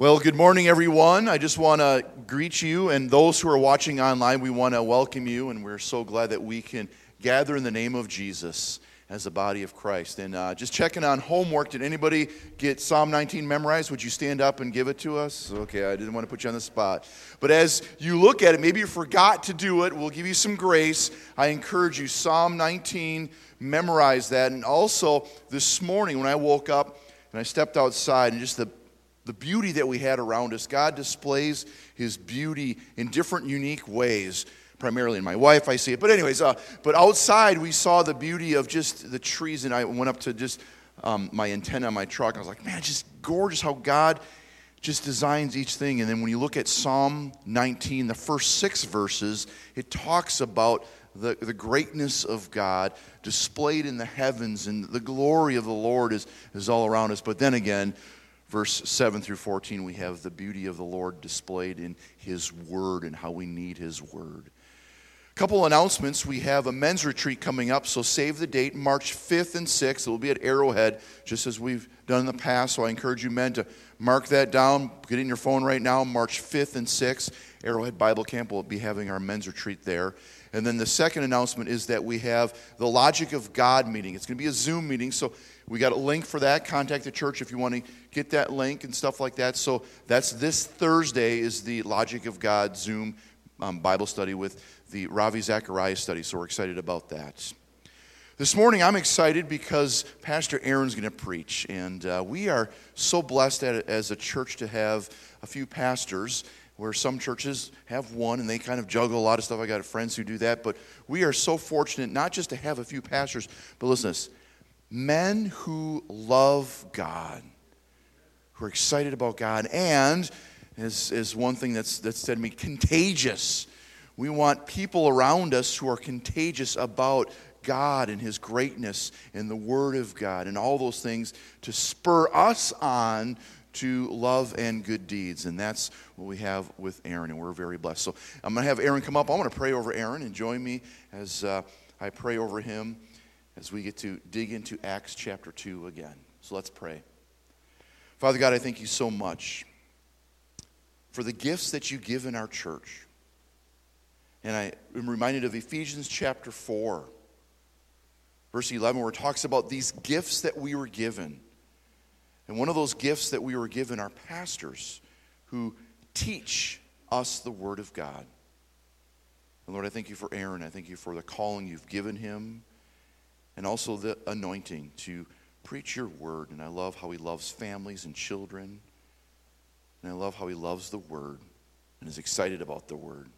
Well, good morning, everyone. I just want to greet you and those who are watching online. We want to welcome you, and we're so glad that we can gather in the name of Jesus as the body of Christ. And uh, just checking on homework. Did anybody get Psalm 19 memorized? Would you stand up and give it to us? Okay, I didn't want to put you on the spot. But as you look at it, maybe you forgot to do it. We'll give you some grace. I encourage you, Psalm 19, memorize that. And also, this morning when I woke up and I stepped outside, and just the the beauty that we had around us. God displays his beauty in different, unique ways. Primarily in my wife, I see it. But, anyways, uh, but outside, we saw the beauty of just the trees, and I went up to just um, my antenna on my truck. I was like, man, just gorgeous how God just designs each thing. And then when you look at Psalm 19, the first six verses, it talks about the, the greatness of God displayed in the heavens, and the glory of the Lord is, is all around us. But then again, verse 7 through 14, we have the beauty of the Lord displayed in His Word and how we need His Word. A couple announcements. We have a men's retreat coming up, so save the date, March 5th and 6th. It will be at Arrowhead, just as we've done in the past. So I encourage you men to mark that down. Get in your phone right now, March 5th and 6th. Arrowhead Bible Camp will be having our men's retreat there. And then the second announcement is that we have the Logic of God meeting. It's going to be a Zoom meeting, so we got a link for that. Contact the church if you want to get that link and stuff like that. So that's this Thursday is the Logic of God Zoom um, Bible study with the Ravi Zacharias study. So we're excited about that. This morning, I'm excited because Pastor Aaron's going to preach, and uh, we are so blessed as a church to have a few pastors. Where some churches have one and they kind of juggle a lot of stuff. I got friends who do that, but we are so fortunate not just to have a few pastors, but listen, this, men who love God, who are excited about God, and is, is one thing that's, that's said to me, contagious. We want people around us who are contagious about God and His greatness and the Word of God and all those things to spur us on to love and good deeds. And that's what we have with Aaron, and we're very blessed. So I'm going to have Aaron come up. I'm going to pray over Aaron and join me as uh, I pray over him as we get to dig into Acts chapter 2 again. So let's pray. Father God, I thank you so much for the gifts that you give in our church. And I am reminded of Ephesians chapter 4, verse 11, where it talks about these gifts that we were given. And one of those gifts that we were given are pastors who teach us the Word of God. And Lord, I thank you for Aaron. I thank you for the calling you've given him and also the anointing to preach your word. And I love how he loves families and children. And I love how he loves the word and is excited about the word.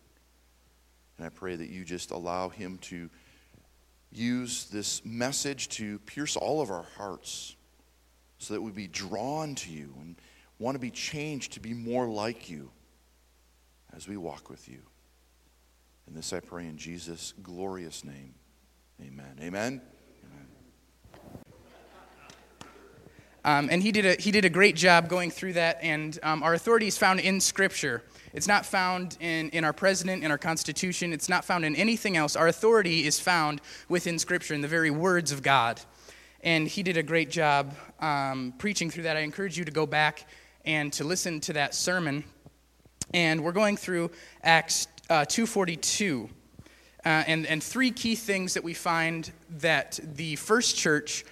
And I pray that you just allow him to use this message to pierce all of our hearts so that we be drawn to you and want to be changed to be more like you as we walk with you. And this I pray in Jesus' glorious name. Amen. Amen. Um, and he did, a, he did a great job going through that. And um, our authority is found in Scripture. It's not found in, in our president, in our Constitution. It's not found in anything else. Our authority is found within Scripture, in the very words of God. And he did a great job um, preaching through that. I encourage you to go back and to listen to that sermon. And we're going through Acts uh, 242. Uh, and, and three key things that we find that the first church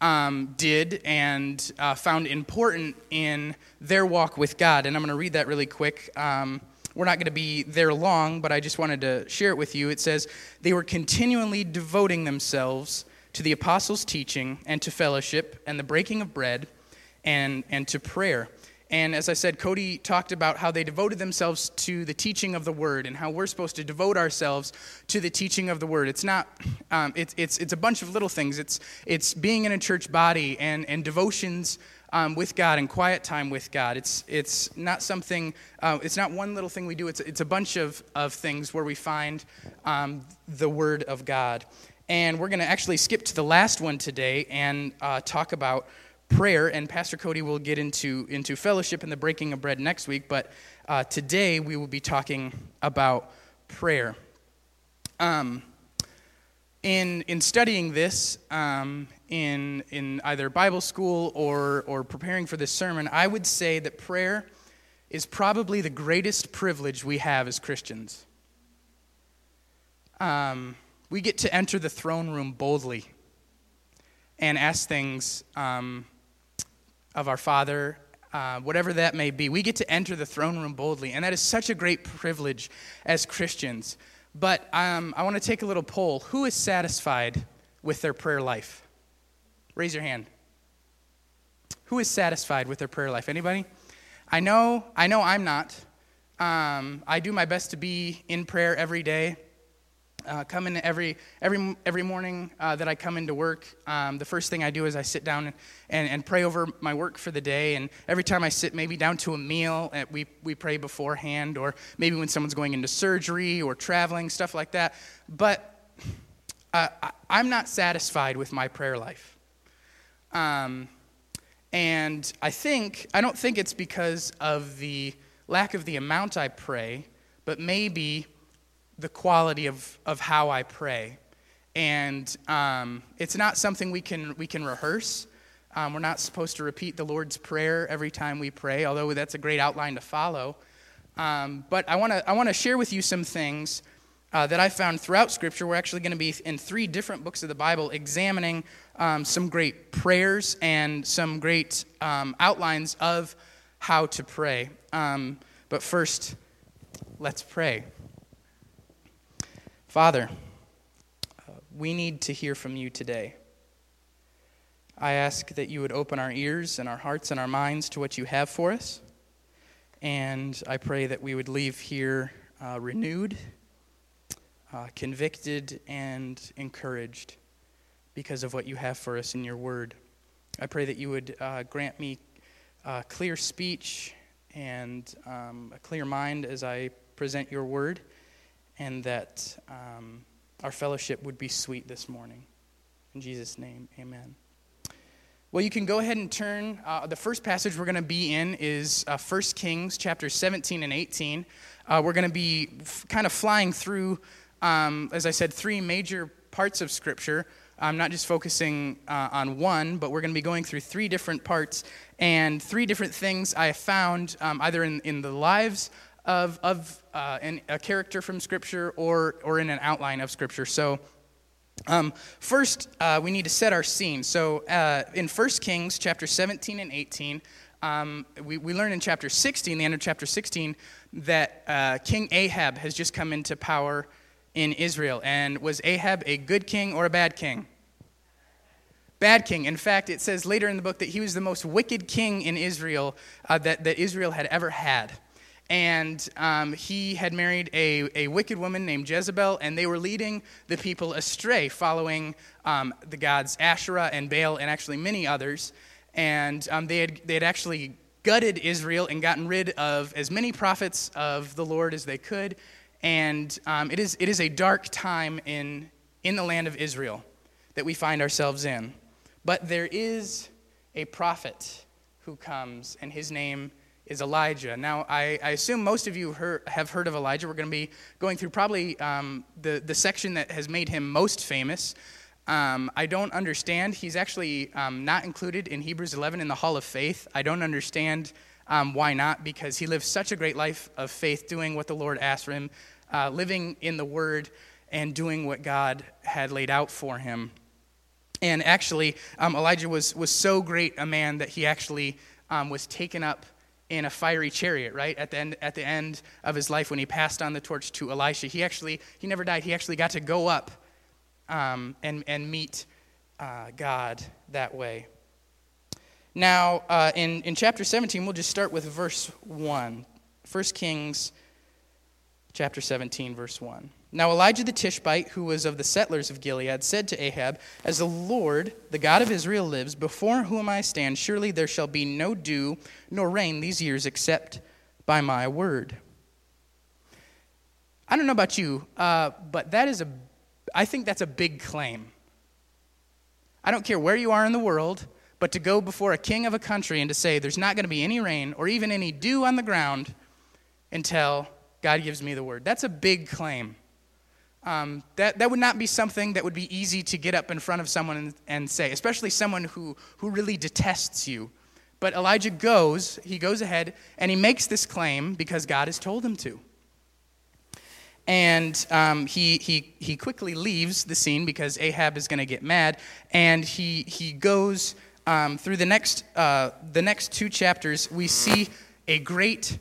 um, did and uh, found important in their walk with God. And I'm going to read that really quick. Um, we're not going to be there long, but I just wanted to share it with you. It says, They were continually devoting themselves to the apostles' teaching and to fellowship and the breaking of bread and, and to prayer. And as I said, Cody talked about how they devoted themselves to the teaching of the word and how we're supposed to devote ourselves to the teaching of the word. It's not, um, it's, it's, it's a bunch of little things. It's, it's being in a church body and, and devotions um, with God and quiet time with God. It's, it's not something, uh, it's not one little thing we do, it's, it's a bunch of, of things where we find um, the word of God. And we're going to actually skip to the last one today and uh, talk about prayer, and Pastor Cody will get into, into fellowship and the breaking of bread next week, but uh, today we will be talking about prayer. Um, in, in studying this, um, in, in either Bible school or, or preparing for this sermon, I would say that prayer is probably the greatest privilege we have as Christians. Um, we get to enter the throne room boldly and ask things um, of our Father, uh, whatever that may be. We get to enter the throne room boldly, and that is such a great privilege as Christians. But um, I want to take a little poll. Who is satisfied with their prayer life? Raise your hand. Who is satisfied with their prayer life? Anybody? I know, I know I'm not. Um, I do my best to be in prayer every day. Uh, come in every every every morning uh, that I come into work. Um, the first thing I do is I sit down and, and, and, pray over my work for the day. And every time I sit, maybe down to a meal, uh, we we pray beforehand, or maybe when someone's going into surgery or traveling, stuff like that. But uh, I, am not satisfied with my prayer life. Um, and I think, I don't think it's because of the lack of the amount I pray, but maybe the quality of, of how I pray. And um, it's not something we can, we can rehearse. Um, we're not supposed to repeat the Lord's Prayer every time we pray, although that's a great outline to follow. Um, but I want to I wanna share with you some things uh, that I found throughout Scripture. We're actually going to be in three different books of the Bible examining um, some great prayers and some great um, outlines of how to pray. Um, but first, let's pray. Father, uh, we need to hear from you today. I ask that you would open our ears and our hearts and our minds to what you have for us. And I pray that we would leave here uh, renewed uh, convicted and encouraged because of what you have for us in your word. I pray that you would uh, grant me uh, clear speech and um, a clear mind as I present your word, and that um, our fellowship would be sweet this morning. In Jesus' name, amen. Well, you can go ahead and turn. Uh, the first passage we're going to be in is uh, 1 Kings chapter 17 and 18. Uh, we're going to be f- kind of flying through um, as I said, three major parts of Scripture. I'm not just focusing uh, on one, but we're going to be going through three different parts and three different things I found um, either in, in the lives of, of uh, an, a character from Scripture or, or in an outline of Scripture. So, um, first, uh, we need to set our scene. So, uh, in 1 Kings chapter 17 and 18, um, we, we learn in chapter 16, the end of chapter 16, that uh, King Ahab has just come into power in Israel. And was Ahab a good king or a bad king? Bad king. In fact, it says later in the book that he was the most wicked king in Israel uh, that, that Israel had ever had. And um, he had married a, a wicked woman named Jezebel, and they were leading the people astray, following um, the gods Asherah and Baal, and actually many others. And um, they, had, they had actually gutted Israel and gotten rid of as many prophets of the Lord as they could and um, it, is, it is a dark time in, in the land of Israel that we find ourselves in. But there is a prophet who comes, and his name is Elijah. Now, I, I assume most of you heard, have heard of Elijah. We're going to be going through probably um, the, the section that has made him most famous. Um, I don't understand. He's actually um, not included in Hebrews 11 in the Hall of Faith. I don't understand um, why not, because he lived such a great life of faith, doing what the Lord asked for him uh, living in the Word and doing what God had laid out for him. And actually, um, Elijah was, was so great a man that he actually um, was taken up in a fiery chariot, right? At the, end, at the end of his life when he passed on the torch to Elisha. He actually, he never died. He actually got to go up um, and, and meet uh, God that way. Now, uh, in, in chapter 17, we'll just start with verse 1. 1 Kings chapter 17, verse 1. Now Elijah the Tishbite, who was of the settlers of Gilead, said to Ahab, As the Lord, the God of Israel, lives, before whom I stand, surely there shall be no dew nor rain these years except by my word. I don't know about you, uh, but that is a, I think that's a big claim. I don't care where you are in the world, but to go before a king of a country and to say there's not going to be any rain or even any dew on the ground until God gives me the word. That's a big claim. Um, that, that would not be something that would be easy to get up in front of someone and, and say, especially someone who, who really detests you. But Elijah goes, he goes ahead, and he makes this claim because God has told him to. And um, he, he, he quickly leaves the scene because Ahab is going to get mad. And he, he goes um, through the next, uh, the next two chapters. We see a great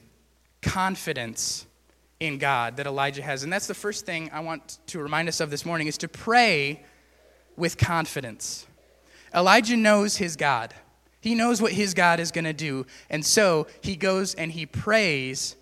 confidence in God that Elijah has. And that's the first thing I want to remind us of this morning is to pray with confidence. Elijah knows his God. He knows what his God is going to do. And so he goes and he prays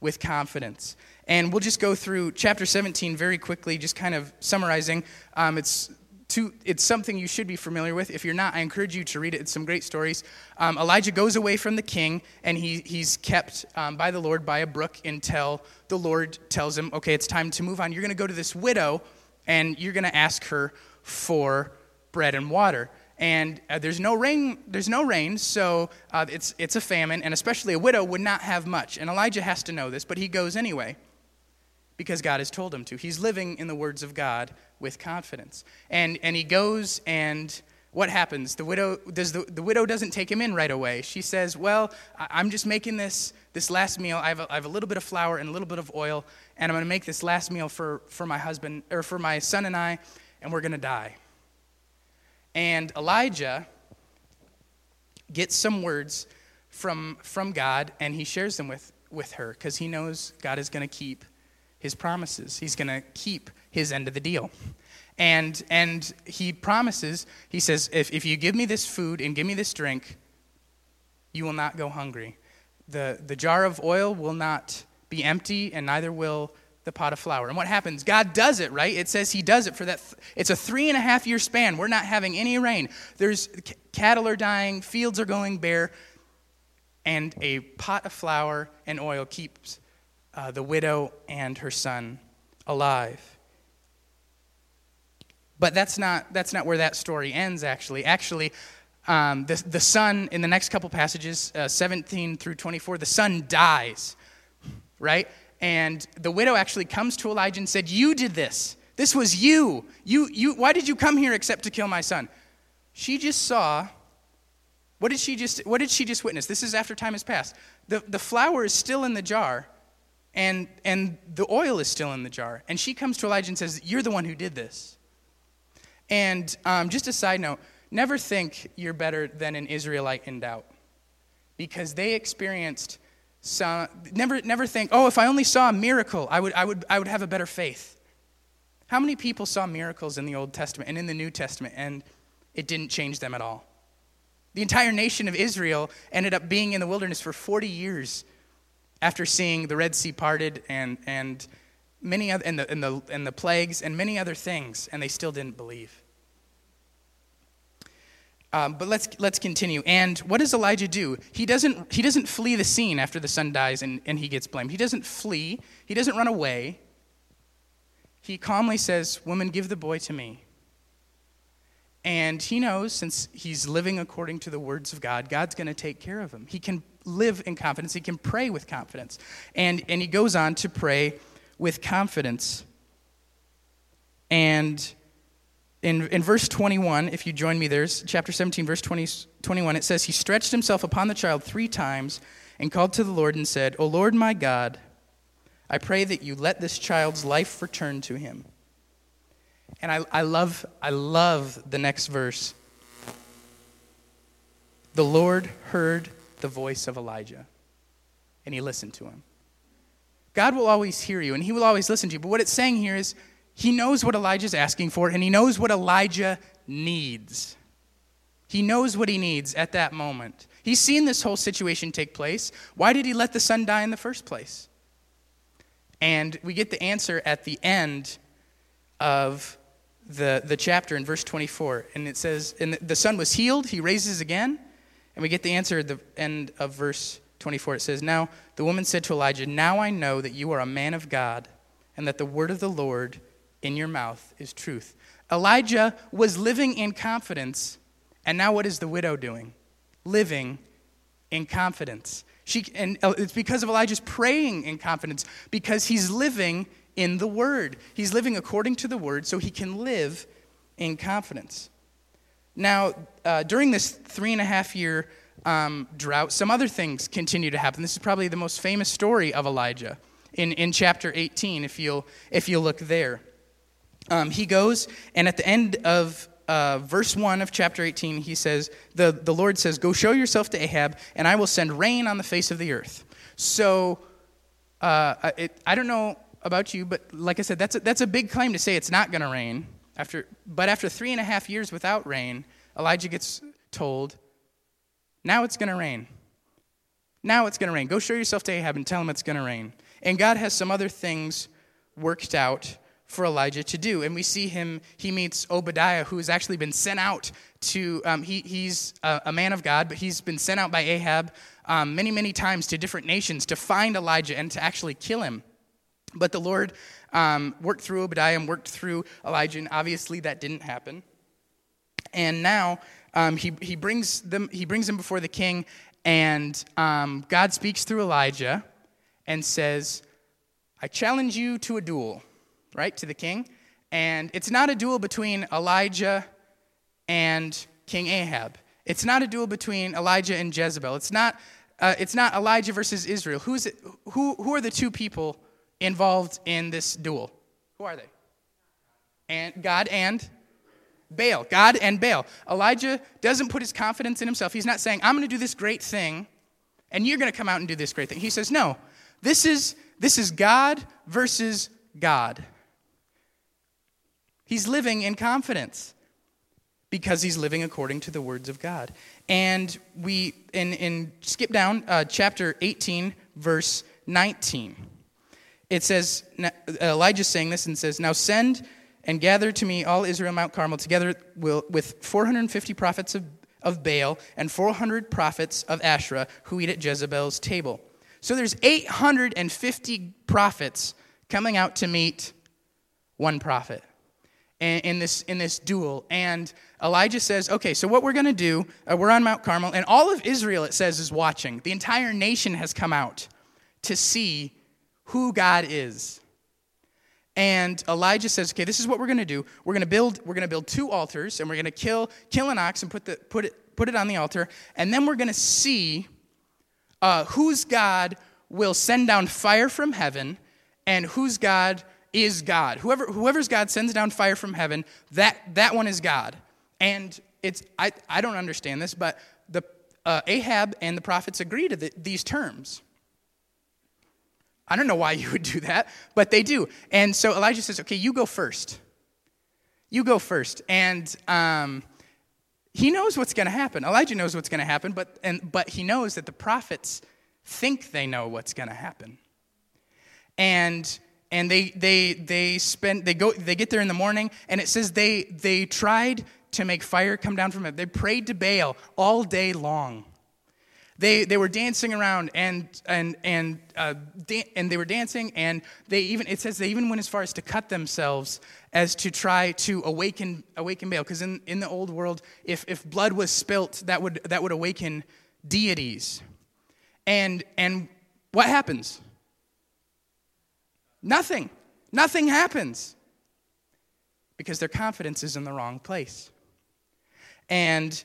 with confidence. And we'll just go through chapter 17 very quickly, just kind of summarizing. Um, it's, two, it's something you should be familiar with. If you're not, I encourage you to read it. It's some great stories. Um, Elijah goes away from the king, and he, he's kept um, by the Lord by a brook until the Lord tells him, okay, it's time to move on. You're going to go to this widow, and you're going to ask her for bread and water and uh, there's no rain there's no rain so uh, it's, it's a famine and especially a widow would not have much and elijah has to know this but he goes anyway because god has told him to. He's living in the words of god with confidence. And, and he goes and what happens? The widow does the, the widow doesn't take him in right away. She says well i'm just making this this last meal. I have, a, I have a little bit of flour and a little bit of oil and i'm going to make this last meal for, for my husband or for my son and i and we're going to die. And Elijah gets some words from, from God and he shares them with, with her because he knows God is going to keep his promises. He's going to keep his end of the deal. And, and he promises, he says, if, if you give me this food and give me this drink, you will not go hungry. The, the jar of oil will not be empty, and neither will the pot of flour. And what happens? God does it, right? It says He does it for that. Th- it's a three and a half year span. We're not having any rain. There's c- cattle are dying, fields are going bare, and a pot of flour and oil keeps uh, the widow and her son alive. But that's not, that's not where that story ends, actually. Actually, um, the, the son, in the next couple passages, uh, 17 through 24, the son dies, right? And the widow actually comes to Elijah and said, You did this. This was you. you, you why did you come here except to kill my son? She just saw. What did she just, what did she just witness? This is after time has passed. The, the flour is still in the jar, and, and the oil is still in the jar. And she comes to Elijah and says, You're the one who did this. And um, just a side note never think you're better than an Israelite in doubt because they experienced some, never, never think, oh, if I only saw a miracle, I would, I, would, I would have a better faith. How many people saw miracles in the Old Testament and in the New Testament and it didn't change them at all? The entire nation of Israel ended up being in the wilderness for 40 years after seeing the Red Sea parted and, and, many other, and, the, and, the, and the plagues and many other things, and they still didn't believe. Um, but let's, let's continue. And what does Elijah do? He doesn't, he doesn't flee the scene after the son dies and, and he gets blamed. He doesn't flee, he doesn't run away. He calmly says, Woman, give the boy to me. And he knows, since he's living according to the words of God, God's going to take care of him. He can live in confidence, he can pray with confidence. And, and he goes on to pray with confidence. And in, in verse 21, if you join me there, chapter 17, verse 20, 21, it says, He stretched himself upon the child three times and called to the Lord and said, O Lord my God, I pray that you let this child's life return to him. And I, I, love, I love the next verse. The Lord heard the voice of Elijah, and he listened to him. God will always hear you, and he will always listen to you. But what it's saying here is, he knows what Elijah's asking for, and he knows what Elijah needs. He knows what he needs at that moment. He's seen this whole situation take place. Why did he let the son die in the first place? And we get the answer at the end of the, the chapter in verse 24. And it says, And the son was healed, he raises again. And we get the answer at the end of verse 24. It says, Now the woman said to Elijah, Now I know that you are a man of God, and that the word of the Lord in your mouth is truth. Elijah was living in confidence, and now what is the widow doing? Living in confidence. She, and uh, it's because of Elijah's praying in confidence, because he's living in the Word. He's living according to the Word so he can live in confidence. Now, uh, during this three and a half year um, drought, some other things continue to happen. This is probably the most famous story of Elijah in, in chapter 18, if you'll, if you'll look there. Um, he goes, and at the end of uh, verse 1 of chapter 18, he says, the, the Lord says, Go show yourself to Ahab, and I will send rain on the face of the earth. So, uh, it, I don't know about you, but like I said, that's a, that's a big claim to say it's not going to rain. After, but after three and a half years without rain, Elijah gets told, Now it's going to rain. Now it's going to rain. Go show yourself to Ahab and tell him it's going to rain. And God has some other things worked out for Elijah to do. And we see him, he meets Obadiah, who has actually been sent out to, um, he, he's a, a, man of God, but he's been sent out by Ahab um, many, many times to different nations to find Elijah and to actually kill him. But the Lord um, worked through Obadiah and worked through Elijah, and obviously that didn't happen. And now um, he, he, brings them, he brings them before the king, and um, God speaks through Elijah and says, I challenge you to a duel right, to the king. And it's not a duel between Elijah and King Ahab. It's not a duel between Elijah and Jezebel. It's not, uh, it's not Elijah versus Israel. Who's who, who are the two people involved in this duel? Who are they? And God and Baal. God and Baal. Elijah doesn't put his confidence in himself. He's not saying, I'm going to do this great thing, and you're going to come out and do this great thing. He says, No, this is, this is God versus God. He's living in confidence because he's living according to the words of God. And we, in, in skip down uh, chapter 18, verse 19. It says, Elijah's saying this and says, Now send and gather to me all Israel Mount Carmel together with 450 prophets of, of Baal and 400 prophets of Asherah who eat at Jezebel's table. So there's 850 prophets coming out to meet one prophet in this, in this duel. And Elijah says, okay, so what we're going to do, uh, we're on Mount Carmel, and all of Israel, it says, is watching. The entire nation has come out to see who God is. And Elijah says, okay, this is what we're going to do. We're going to build, we're going to build two altars, and we're going to kill, kill an ox and put, the, put, it, put it on the altar. And then we're going to see uh, whose God will send down fire from heaven and whose God is God. Whoever, whoever's God sends down fire from heaven, that, that one is God. And it's, I, I don't understand this, but the, uh, Ahab and the prophets agree to the, these terms. I don't know why you would do that, but they do. And so Elijah says, okay, you go first. You go first. And um, he knows what's going to happen. Elijah knows what's going to happen, but, and, but he knows that the prophets think they know what's going to happen. And and they they they spend they go they get there in the morning and it says they they tried to make fire come down from it they prayed to baal all day long they they were dancing around and and and uh, da- and they were dancing and they even it says they even went as far as to cut themselves as to try to awaken awaken baal because in, in the old world if if blood was spilt that would that would awaken deities and and what happens Nothing. Nothing happens because their confidence is in the wrong place. And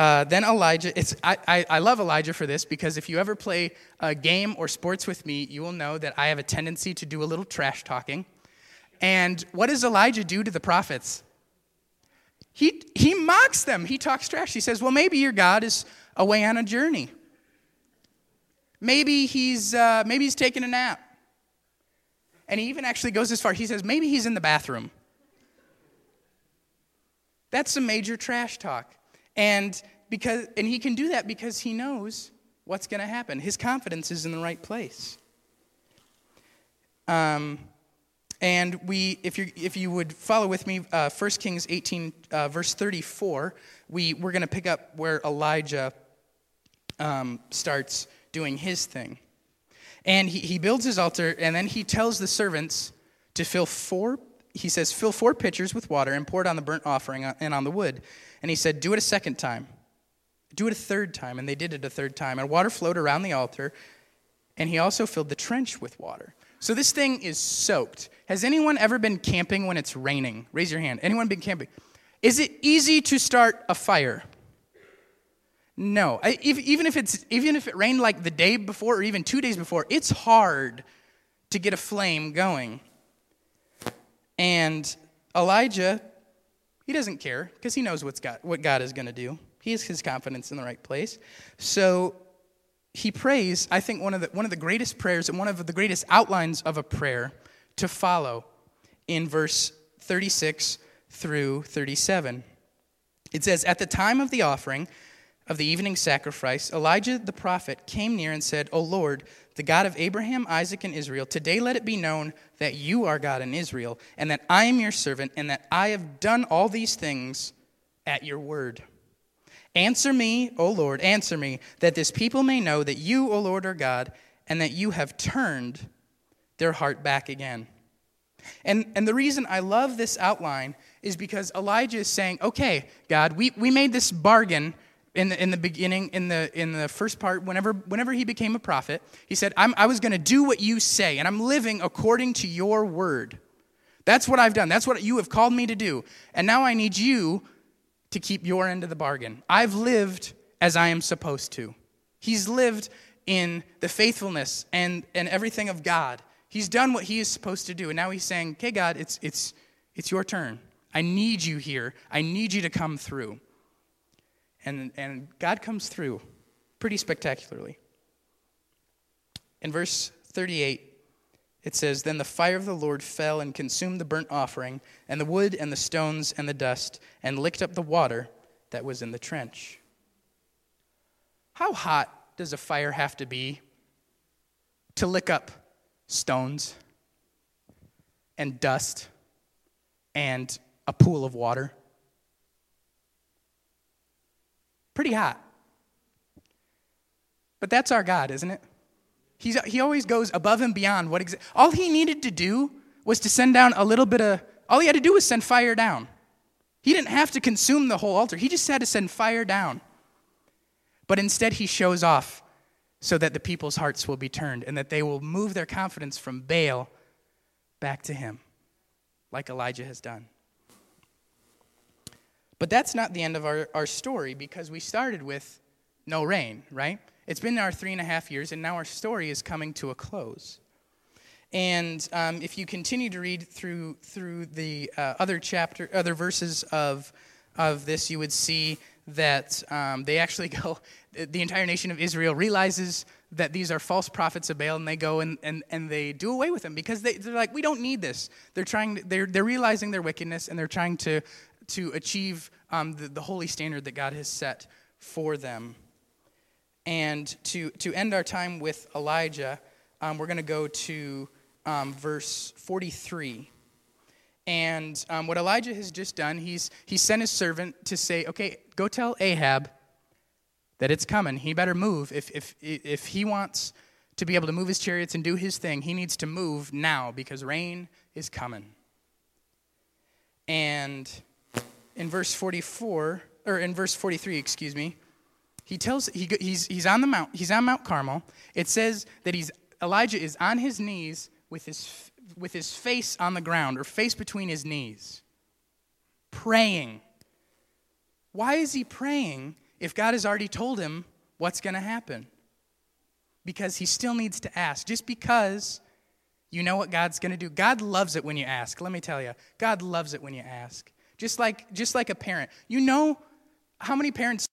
uh, then Elijah, it's, I, I, I, love Elijah for this because if you ever play a game or sports with me, you will know that I have a tendency to do a little trash talking. And what does Elijah do to the prophets? He, he mocks them. He talks trash. He says, Well, maybe your God is away on a journey. Maybe he's, uh, maybe he's taking a nap. And he even actually goes as far, he says, maybe he's in the bathroom. That's some major trash talk. And because and he can do that because he knows what's going to happen. His confidence is in the right place. Um, and we, if you if you would follow with me, uh, 1 Kings 18, uh, verse 34, we, we're going to pick up where Elijah um, starts doing his thing. And he, he builds his altar, and then he tells the servants to fill four, he says, fill four pitchers with water and pour it on the burnt offering uh, and on the wood. And he said, do it a second time. Do it a third time. And they did it a third time. And water flowed around the altar, and he also filled the trench with water. So this thing is soaked. Has anyone ever been camping when it's raining? Raise your hand. Anyone been camping? Is it easy to start a fire? No. I, even, if it's, even if it rained like the day before or even two days before, it's hard to get a flame going. And Elijah, he doesn't care because he knows what's God, what God is going to do. He has his confidence in the right place. So he prays, I think, one of, the, one of the greatest prayers and one of the greatest outlines of a prayer to follow in verse 36 through 37. It says, At the time of the offering of the evening sacrifice, Elijah the prophet came near and said, O Lord, the God of Abraham, Isaac, and Israel, today let it be known that you are God in Israel, and that I am your servant, and that I have done all these things at your word. Answer me, O Lord, answer me, that this people may know that you, O Lord, are God, and that you have turned their heart back again. And, and the reason I love this outline is because Elijah is saying, okay, God, we, we made this bargain in the, in the beginning, in the, in the first part, whenever, whenever he became a prophet. He said, i was going to do what you say, and I'm living according to your word. That's what I've done. That's what you have called me to do. And now I need you to keep your end of the bargain. I've lived as I am supposed to. He's lived in the faithfulness and, and everything of God. He's done what he is supposed to do. And now he's saying, okay, God, it's, it's, it's your turn. I need you here. I need you to come through. And, and God comes through pretty spectacularly. In verse 38, it says, Then the fire of the Lord fell and consumed the burnt offering, and the wood, and the stones, and the dust, and licked up the water that was in the trench. How hot does a fire have to be to lick up stones and dust and a pool of water? Pretty hot. But that's our God, isn't it? He's, he always goes above and beyond what all he needed to do was to send down a little bit of all he had to do was send fire down he didn't have to consume the whole altar he just had to send fire down but instead he shows off so that the people's hearts will be turned and that they will move their confidence from baal back to him like elijah has done but that's not the end of our, our story because we started with no rain right it's been our three and a half years, and now our story is coming to a close. And um, if you continue to read through through the uh, other chapter, other verses of of this, you would see that um, they actually go. The entire nation of Israel realizes that these are false prophets of Baal, and they go and, and, and they do away with them because they, they're like, we don't need this. They're trying. They're they're realizing their wickedness, and they're trying to to achieve um, the, the holy standard that God has set for them. And to, to end our time with Elijah, um, we're going to go to um, verse 43. And um, what Elijah has just done, he's, he sent his servant to say, okay, go tell Ahab that it's coming. He better move. If, if, if he wants to be able to move his chariots and do his thing, he needs to move now because rain is coming. And in verse 44, or in verse 43, excuse me, he tells he, he's, he's on the mount he's on mount carmel. It says that he's elijah is on his knees with his with his face on the ground or face between his knees praying. Why is he praying if god has already told him what's going to happen? Because he still needs to ask. Just because you know what god's going to do. God loves it when you ask let me tell you god loves it when you ask just like just like a parent you know how many parents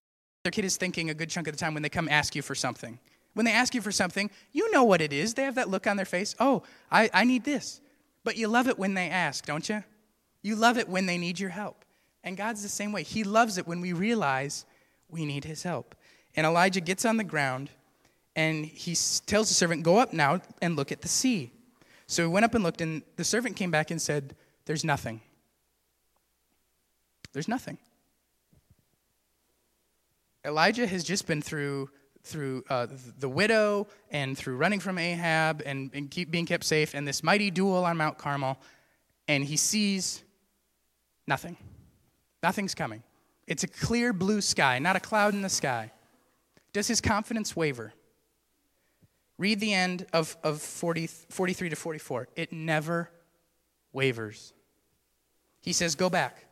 their kid is thinking a good chunk of the time when they come ask you for something. When they ask you for something, you know what it is. They have that look on their face. Oh, I, I need this. But you love it when they ask, don't you? You love it when they need your help. And God's the same way. He loves it when we realize we need his help. And Elijah gets on the ground and he tells the servant, Go up now and look at the sea. So he went up and looked, and the servant came back and said, There's nothing. There's nothing. Elijah has just been through through uh, the widow and through running from Ahab and, and keep being kept safe and this mighty duel on Mount Carmel, and he sees nothing. Nothing's coming. It's a clear blue sky, not a cloud in the sky. Does his confidence waver? Read the end of, of 40, 43 to 44. It never wavers. He says, Go back.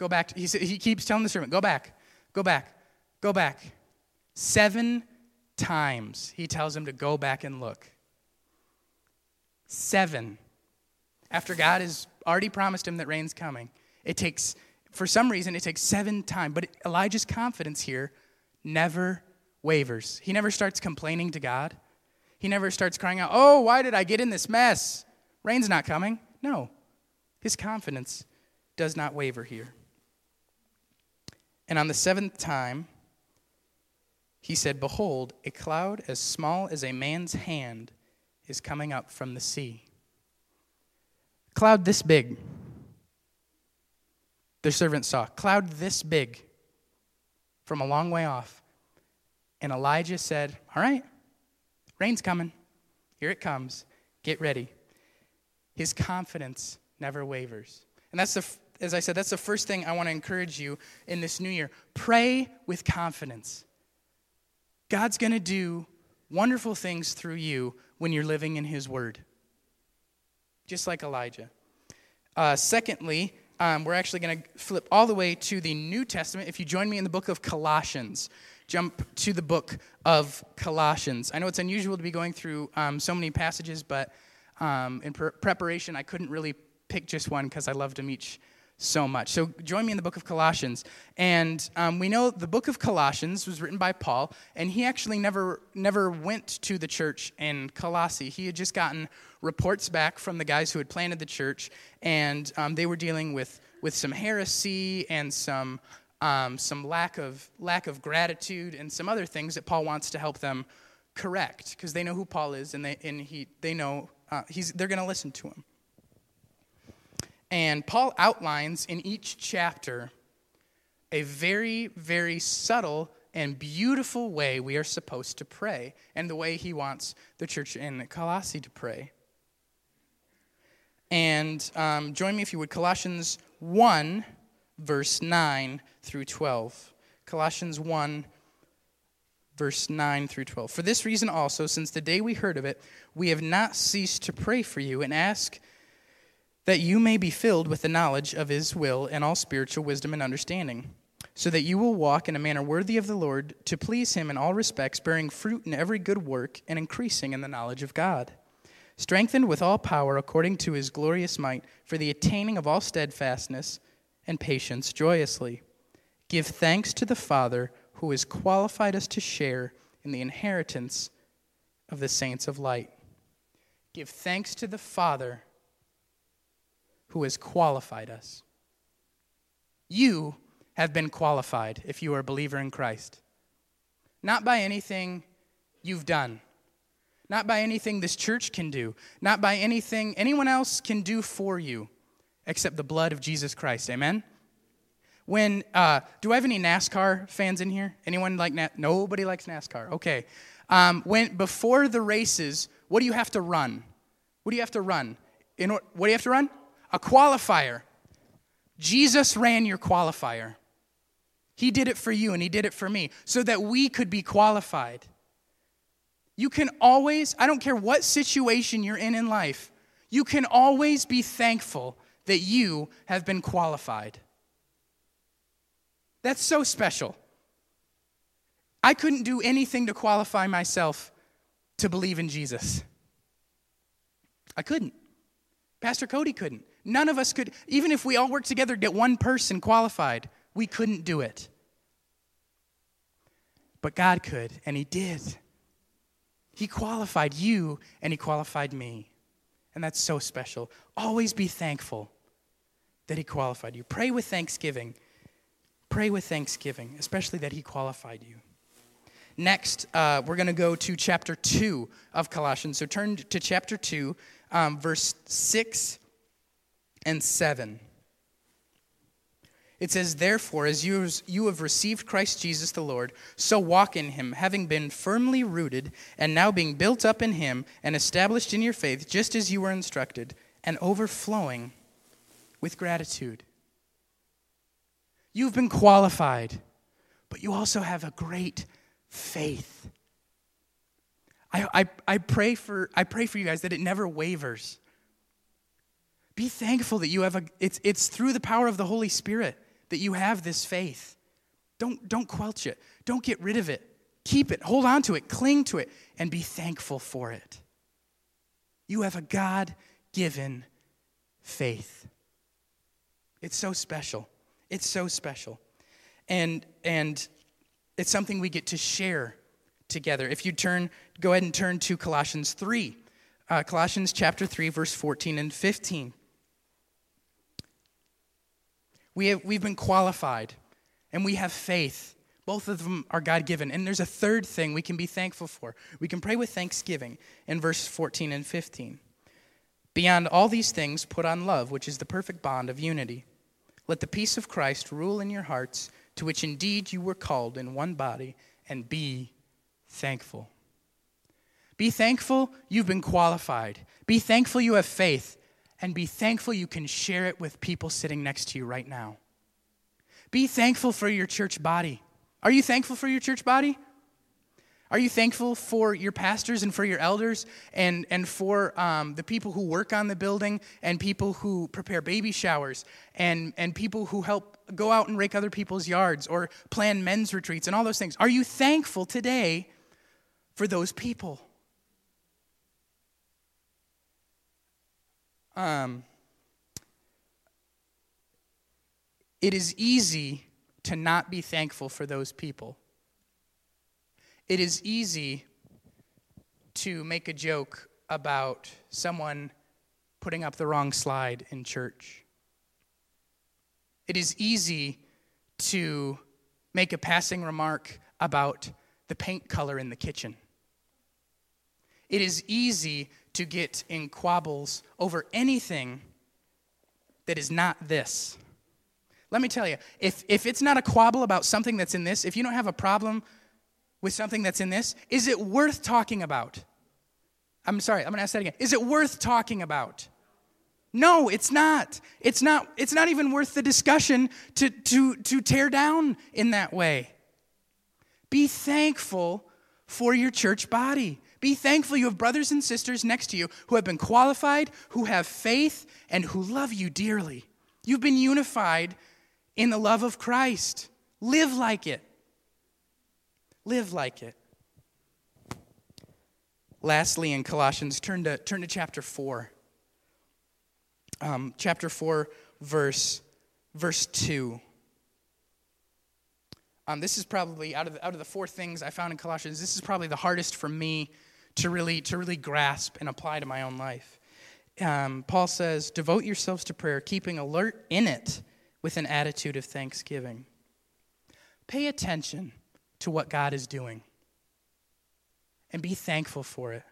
Go back. He, he keeps telling the servant, Go back. Go back. Go back. Seven times he tells him to go back and look. Seven. After God has already promised him that rain's coming, it takes, for some reason, it takes seven times. But Elijah's confidence here never wavers. He never starts complaining to God. He never starts crying out, Oh, why did I get in this mess? Rain's not coming. No. His confidence does not waver here. And on the seventh time, he said, Behold, a cloud as small as a man's hand is coming up from the sea. Cloud this big. The servant saw. Cloud this big from a long way off. And Elijah said, All right, rain's coming. Here it comes. Get ready. His confidence never wavers. And that's the, as I said, that's the first thing I want to encourage you in this new year. Pray with confidence. God's going to do wonderful things through you when you're living in His Word, just like Elijah. Uh, secondly, um, we're actually going to flip all the way to the New Testament. If you join me in the book of Colossians, jump to the book of Colossians. I know it's unusual to be going through um, so many passages, but um, in pre- preparation, I couldn't really pick just one because I loved them each so much. So join me in the book of Colossians. And um, we know the book of Colossians was written by Paul, and he actually never, never went to the church in Colossae. He had just gotten reports back from the guys who had planted the church, and um, they were dealing with, with some heresy and some, um, some lack, of, lack of gratitude and some other things that Paul wants to help them correct because they know who Paul is and they, and he, they know uh, he's, they're going to listen to him. And Paul outlines in each chapter a very, very subtle and beautiful way we are supposed to pray, and the way he wants the church in Colossae to pray. And um, join me, if you would, Colossians 1, verse 9 through 12. Colossians 1, verse 9 through 12. For this reason also, since the day we heard of it, we have not ceased to pray for you and ask that you may be filled with the knowledge of his will and all spiritual wisdom and understanding, so that you will walk in a manner worthy of the Lord, to please him in all respects, bearing fruit in every good work and increasing in the knowledge of God, strengthened with all power according to his glorious might, for the attaining of all steadfastness and patience joyously. Give thanks to the Father who has qualified us to share in the inheritance of the saints of light. Give thanks to the Father who has qualified us. You have been qualified if you are a believer in Christ. Not by anything you've done, not by anything this church can do, not by anything anyone else can do for you, except the blood of Jesus Christ. Amen? When, uh, do I have any NASCAR fans in here? Anyone like NASCAR? Nobody likes NASCAR. Okay. Um, when, before the races, what do you have to run? What do you have to run? In, what do you have to run? A qualifier. Jesus ran your qualifier. He did it for you and He did it for me so that we could be qualified. You can always, I don't care what situation you're in in life, you can always be thankful that you have been qualified. That's so special. I couldn't do anything to qualify myself to believe in Jesus. I couldn't. Pastor Cody couldn't. None of us could, even if we all worked together to get one person qualified, we couldn't do it. But God could, and He did. He qualified you, and He qualified me. And that's so special. Always be thankful that He qualified you. Pray with thanksgiving. Pray with thanksgiving, especially that He qualified you. Next, uh, we're going to go to chapter 2 of Colossians. So turn to chapter 2, um, verse 6 and 7. It says, Therefore, as you, you have received Christ Jesus the Lord, so walk in him, having been firmly rooted, and now being built up in him, and established in your faith, just as you were instructed, and overflowing with gratitude. You've been qualified, but you also have a great faith. I, I, I, pray for, I pray for you guys that it never wavers. Be thankful that you have a, it's, it's through the power of the Holy Spirit that you have this faith. Don't, don't quelch it, don't get rid of it. Keep it, hold on to it, cling to it, and be thankful for it. You have a God given faith. It's so special. It's so special. And, and it's something we get to share together. If you turn, go ahead and turn to Colossians 3. Uh, Colossians chapter 3, verse 14 and 15. We have, we've been qualified and we have faith. Both of them are God given. And there's a third thing we can be thankful for. We can pray with thanksgiving in verse 14 and 15. Beyond all these things, put on love, which is the perfect bond of unity. Let the peace of Christ rule in your hearts, to which indeed you were called in one body, and be thankful. Be thankful you've been qualified. Be thankful you have faith. And be thankful you can share it with people sitting next to you right now. Be thankful for your church body. Are you thankful for your church body? Are you thankful for your pastors and for your elders and, and for um, the people who work on the building and people who prepare baby showers and, and people who help go out and rake other people's yards or plan men's retreats and all those things? Are you thankful today for those people? Um, it is easy to not be thankful for those people it is easy to make a joke about someone putting up the wrong slide in church. It is easy to make a passing remark about the paint color in the kitchen. It is easy to get in quabbles over anything that is not this. Let me tell you, if, if it's not a quabble about something that's in this, if you don't have a problem with something that's in this? Is it worth talking about? I'm sorry, I'm going to ask that again. Is it worth talking about? No, it's not. It's not it's not even worth the discussion to to to tear down in that way. Be thankful for your church body. Be thankful you have brothers and sisters next to you who have been qualified, who have faith, and who love you dearly. You've been unified in the love of Christ. Live like it. Live like it. Lastly, in Colossians, turn to, turn to chapter 4. Um, chapter 4, verse, verse 2. Um, this is probably, out of, the, out of the four things I found in Colossians, this is probably the hardest for me to really, to really grasp and apply to my own life. Um, Paul says, Devote yourselves to prayer, keeping alert in it with an attitude of thanksgiving. Pay attention to what God is doing and be thankful for it.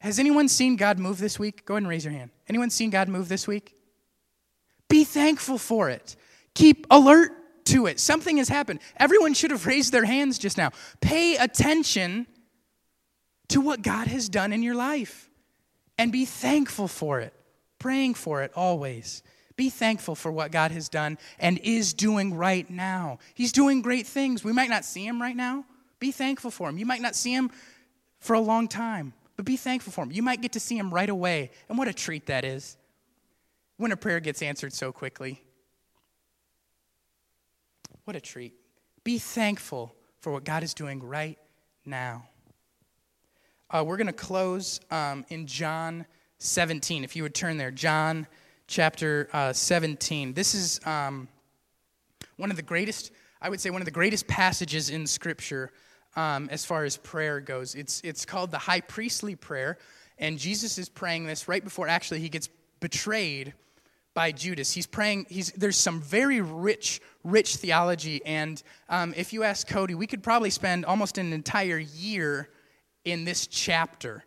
Has anyone seen God move this week? Go ahead and raise your hand. Anyone seen God move this week? Be thankful for it. Keep alert to it. Something has happened. Everyone should have raised their hands just now. Pay attention to what God has done in your life and be thankful for it, praying for it always. Be thankful for what God has done and is doing right now. He's doing great things. We might not see him right now. Be thankful for him. You might not see him for a long time, but be thankful for him. You might get to see him right away. And what a treat that is when a prayer gets answered so quickly. What a treat. Be thankful for what God is doing right now. Uh, we're going to close um, in John 17. If you would turn there, John chapter uh, 17. This is um, one of the greatest, I would say, one of the greatest passages in Scripture um, as far as prayer goes. It's, it's called the high priestly prayer, and Jesus is praying this right before actually he gets betrayed by Judas. He's praying, he's, there's some very rich, rich theology, and um, if you ask Cody, we could probably spend almost an entire year in this chapter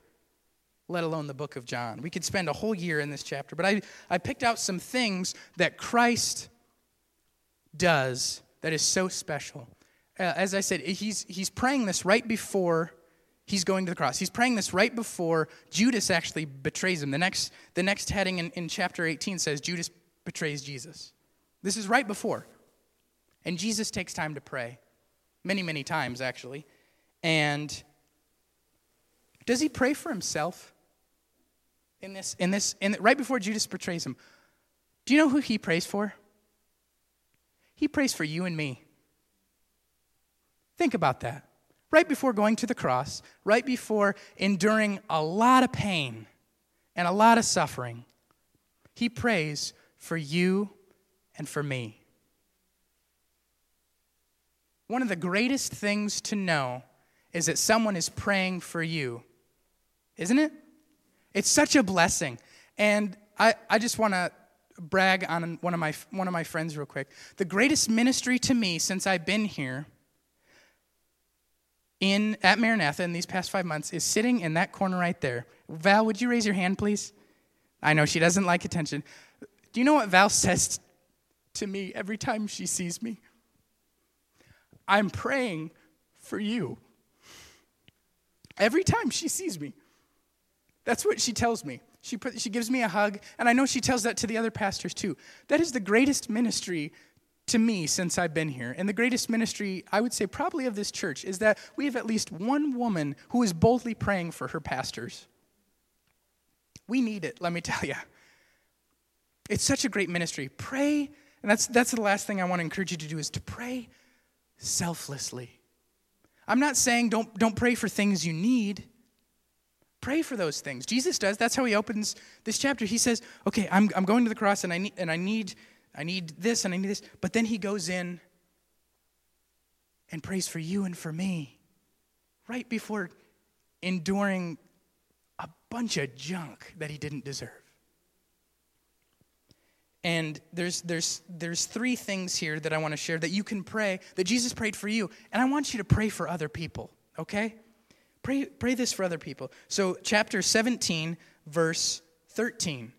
let alone the book of John. We could spend a whole year in this chapter, but I, I picked out some things that Christ does that is so special. Uh, as I said, he's, he's praying this right before he's going to the cross. He's praying this right before Judas actually betrays him. The next, the next heading in, in chapter 18 says Judas betrays Jesus. This is right before. And Jesus takes time to pray, many, many times actually. And does he pray for himself? in this, in this, in, right before Judas betrays him, do you know who he prays for? He prays for you and me. Think about that. right before going to the cross, right before enduring a lot of pain and a lot of suffering, he prays for you and for me. One of the greatest things to know is that someone is praying for you, isn't it? It's such a blessing. And I, I just want to brag on one of, my, one of my friends real quick. The greatest ministry to me since I've been here in, at Maranatha in these past five months is sitting in that corner right there. Val, would you raise your hand, please? I know she doesn't like attention. Do you know what Val says to me every time she sees me? I'm praying for you. Every time she sees me. That's what she tells me. She, put, she gives me a hug, and I know she tells that to the other pastors too. That is the greatest ministry to me since I've been here. And the greatest ministry, I would say, probably of this church, is that we have at least one woman who is boldly praying for her pastors. We need it, let me tell you. It's such a great ministry. Pray, and that's, that's the last thing I want to encourage you to do is to pray selflessly. I'm not saying don't, don't pray for things you need. Pray for those things. Jesus does. That's how he opens this chapter. He says, okay, I'm, I'm going to the cross and I need, and I need, I need this and I need this. But then he goes in and prays for you and for me right before enduring a bunch of junk that he didn't deserve. And there's, there's, there's three things here that I want to share that you can pray, that Jesus prayed for you. And I want you to pray for other people, okay? Pray, pray this for other people. So, chapter 17, verse 13.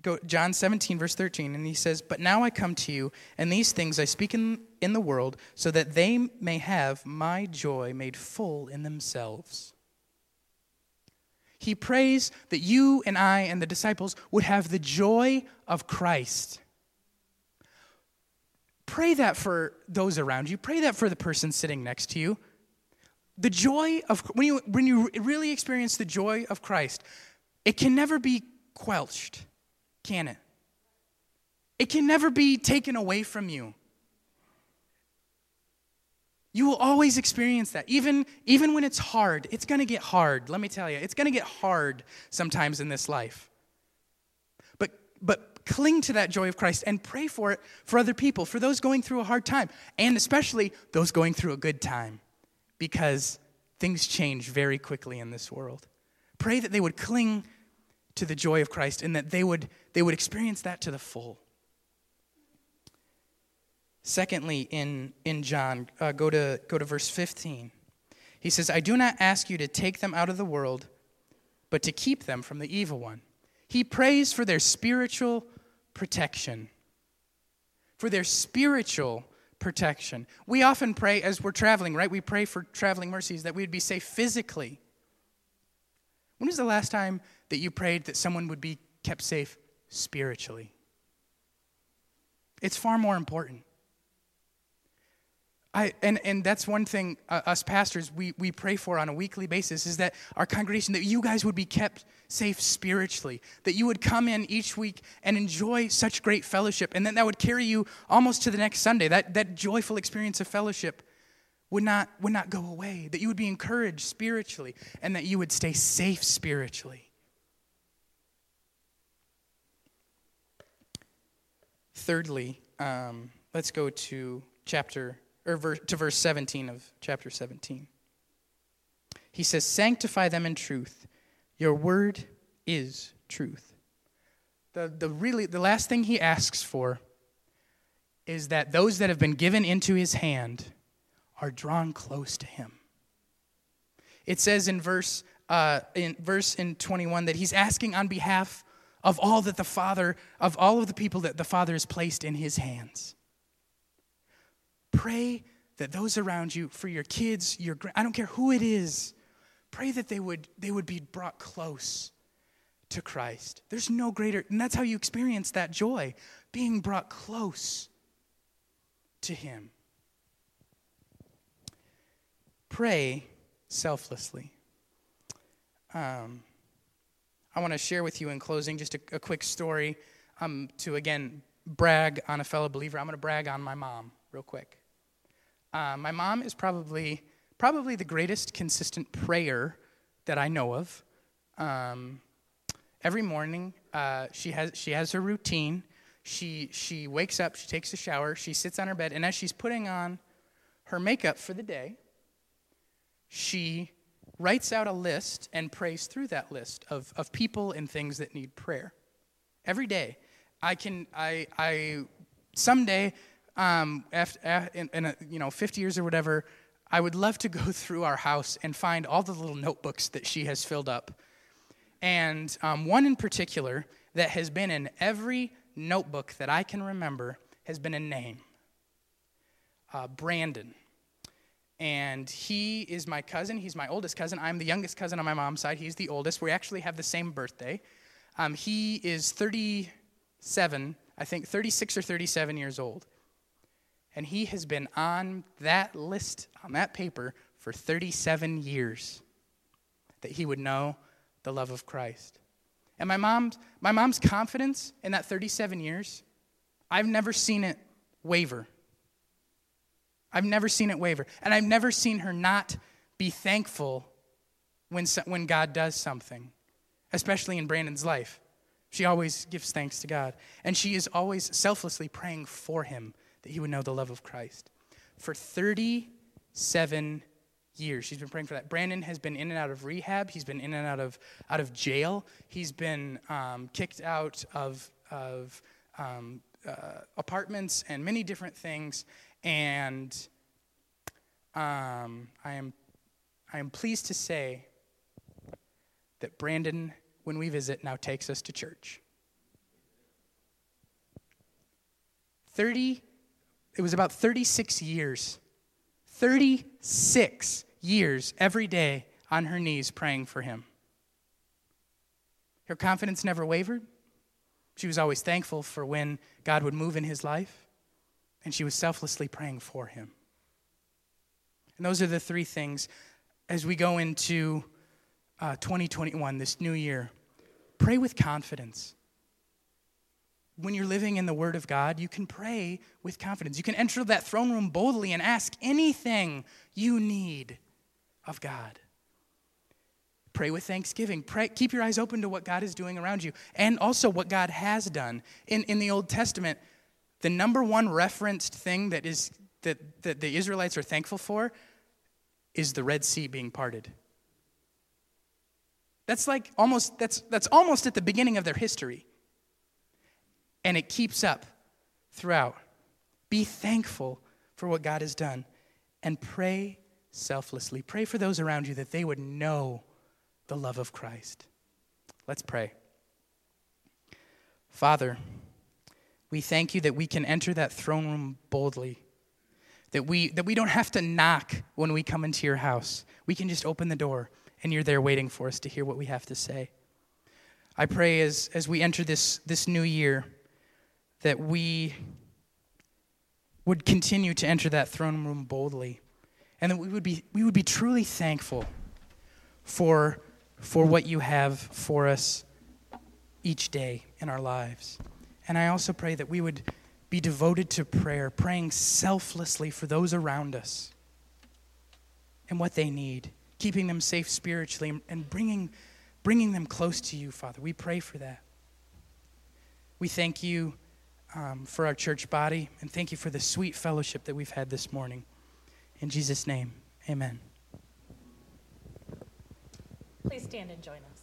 Go, John 17, verse 13, and he says, But now I come to you, and these things I speak in, in the world, so that they may have my joy made full in themselves. He prays that you and I and the disciples would have the joy of Christ. Pray that for those around you. Pray that for the person sitting next to you the joy of when you when you really experience the joy of Christ, it can never be quelched, can it? It can never be taken away from you. You will always experience that. Even, even when it's hard, it's going to get hard. Let me tell you, it's going to get hard sometimes in this life. But, but cling to that joy of Christ and pray for it for other people, for those going through a hard time, and especially those going through a good time because things change very quickly in this world. Pray that they would cling to the joy of Christ and that they would, they would experience that to the full. Secondly, in, in John, uh, go, to, go to verse 15. He says, I do not ask you to take them out of the world, but to keep them from the evil one. He prays for their spiritual protection. For their spiritual protection. We often pray as we're traveling, right? We pray for traveling mercies that we would be safe physically. When was the last time that you prayed that someone would be kept safe spiritually? It's far more important. I, and, and that's one thing uh, us pastors we, we pray for on a weekly basis is that our congregation that you guys would be kept safe spiritually that you would come in each week and enjoy such great fellowship and then that would carry you almost to the next sunday. That, that joyful experience of fellowship would not, would not go away that you would be encouraged spiritually and that you would stay safe spiritually. Thirdly um, let's go to chapter or to verse 17 of chapter 17. He says, Sanctify them in truth. Your word is truth. The, the, really, the last thing he asks for is that those that have been given into his hand are drawn close to him. It says in verse, uh, in verse in 21 that he's asking on behalf of all that the Father, of all of the people that the Father has placed in his hands. Pray that those around you, for your kids, your I don't care who it is, pray that they would they would be brought close to Christ. There's no greater, and that's how you experience that joy, being brought close to Him. Pray selflessly. Um, I want to share with you in closing just a, a quick story um, to again brag on a fellow believer. I'm going to brag on my mom real quick. Uh, my mom is probably, probably the greatest consistent prayer that I know of. Um, every morning, uh, she, has, she has her routine. She, she wakes up, she takes a shower, she sits on her bed, and as she's putting on her makeup for the day, she writes out a list and prays through that list of, of people and things that need prayer. Every day. I can, I, I someday, um, after, in, in a, you know, 50 years or whatever, I would love to go through our house and find all the little notebooks that she has filled up. And um, one in particular that has been in every notebook that I can remember has been a name uh, Brandon. And he is my cousin. He's my oldest cousin. I'm the youngest cousin on my mom's side. He's the oldest. We actually have the same birthday. Um, he is 37, I think 36 or 37 years old. And he has been on that list, on that paper, for 37 years that he would know the love of Christ. And my mom's, my mom's confidence in that 37 years, I've never seen it waver. I've never seen it waver. And I've never seen her not be thankful when, when God does something, especially in Brandon's life. She always gives thanks to God. And she is always selflessly praying for him that he would know the love of Christ. For 37 years, she's been praying for that. Brandon has been in and out of rehab. He's been in and out of, out of jail. He's been um, kicked out of, of um, uh, apartments and many different things. And um, I, am, I am pleased to say that Brandon, when we visit, now takes us to church. 30 it was about 36 years. 36 years every day on her knees praying for him. Her confidence never wavered. She was always thankful for when God would move in his life, and she was selflessly praying for him. And those are the three things as we go into uh, 2021, this new year. Pray with confidence when you're living in the Word of God, you can pray with confidence. You can enter that throne room boldly and ask anything you need of God. Pray with thanksgiving. Pray, keep your eyes open to what God is doing around you and also what God has done. In, in the Old Testament, the number one referenced thing that, is, that, that the Israelites are thankful for is the Red Sea being parted. That's like almost, that's, that's almost at the beginning of their history and it keeps up throughout. Be thankful for what God has done and pray selflessly. Pray for those around you that they would know the love of Christ. Let's pray. Father, we thank you that we can enter that throne room boldly. That we, that we don't have to knock when we come into your house. We can just open the door and you're there waiting for us to hear what we have to say. I pray as, as we enter this, this new year that we would continue to enter that throne room boldly and that we would be, we would be truly thankful for, for what you have for us each day in our lives. And I also pray that we would be devoted to prayer, praying selflessly for those around us and what they need, keeping them safe spiritually and bringing, bringing them close to you, Father. We pray for that. We thank you um, for our church body, and thank you for the sweet fellowship that we've had this morning. In Jesus' name, amen. Please stand and join us.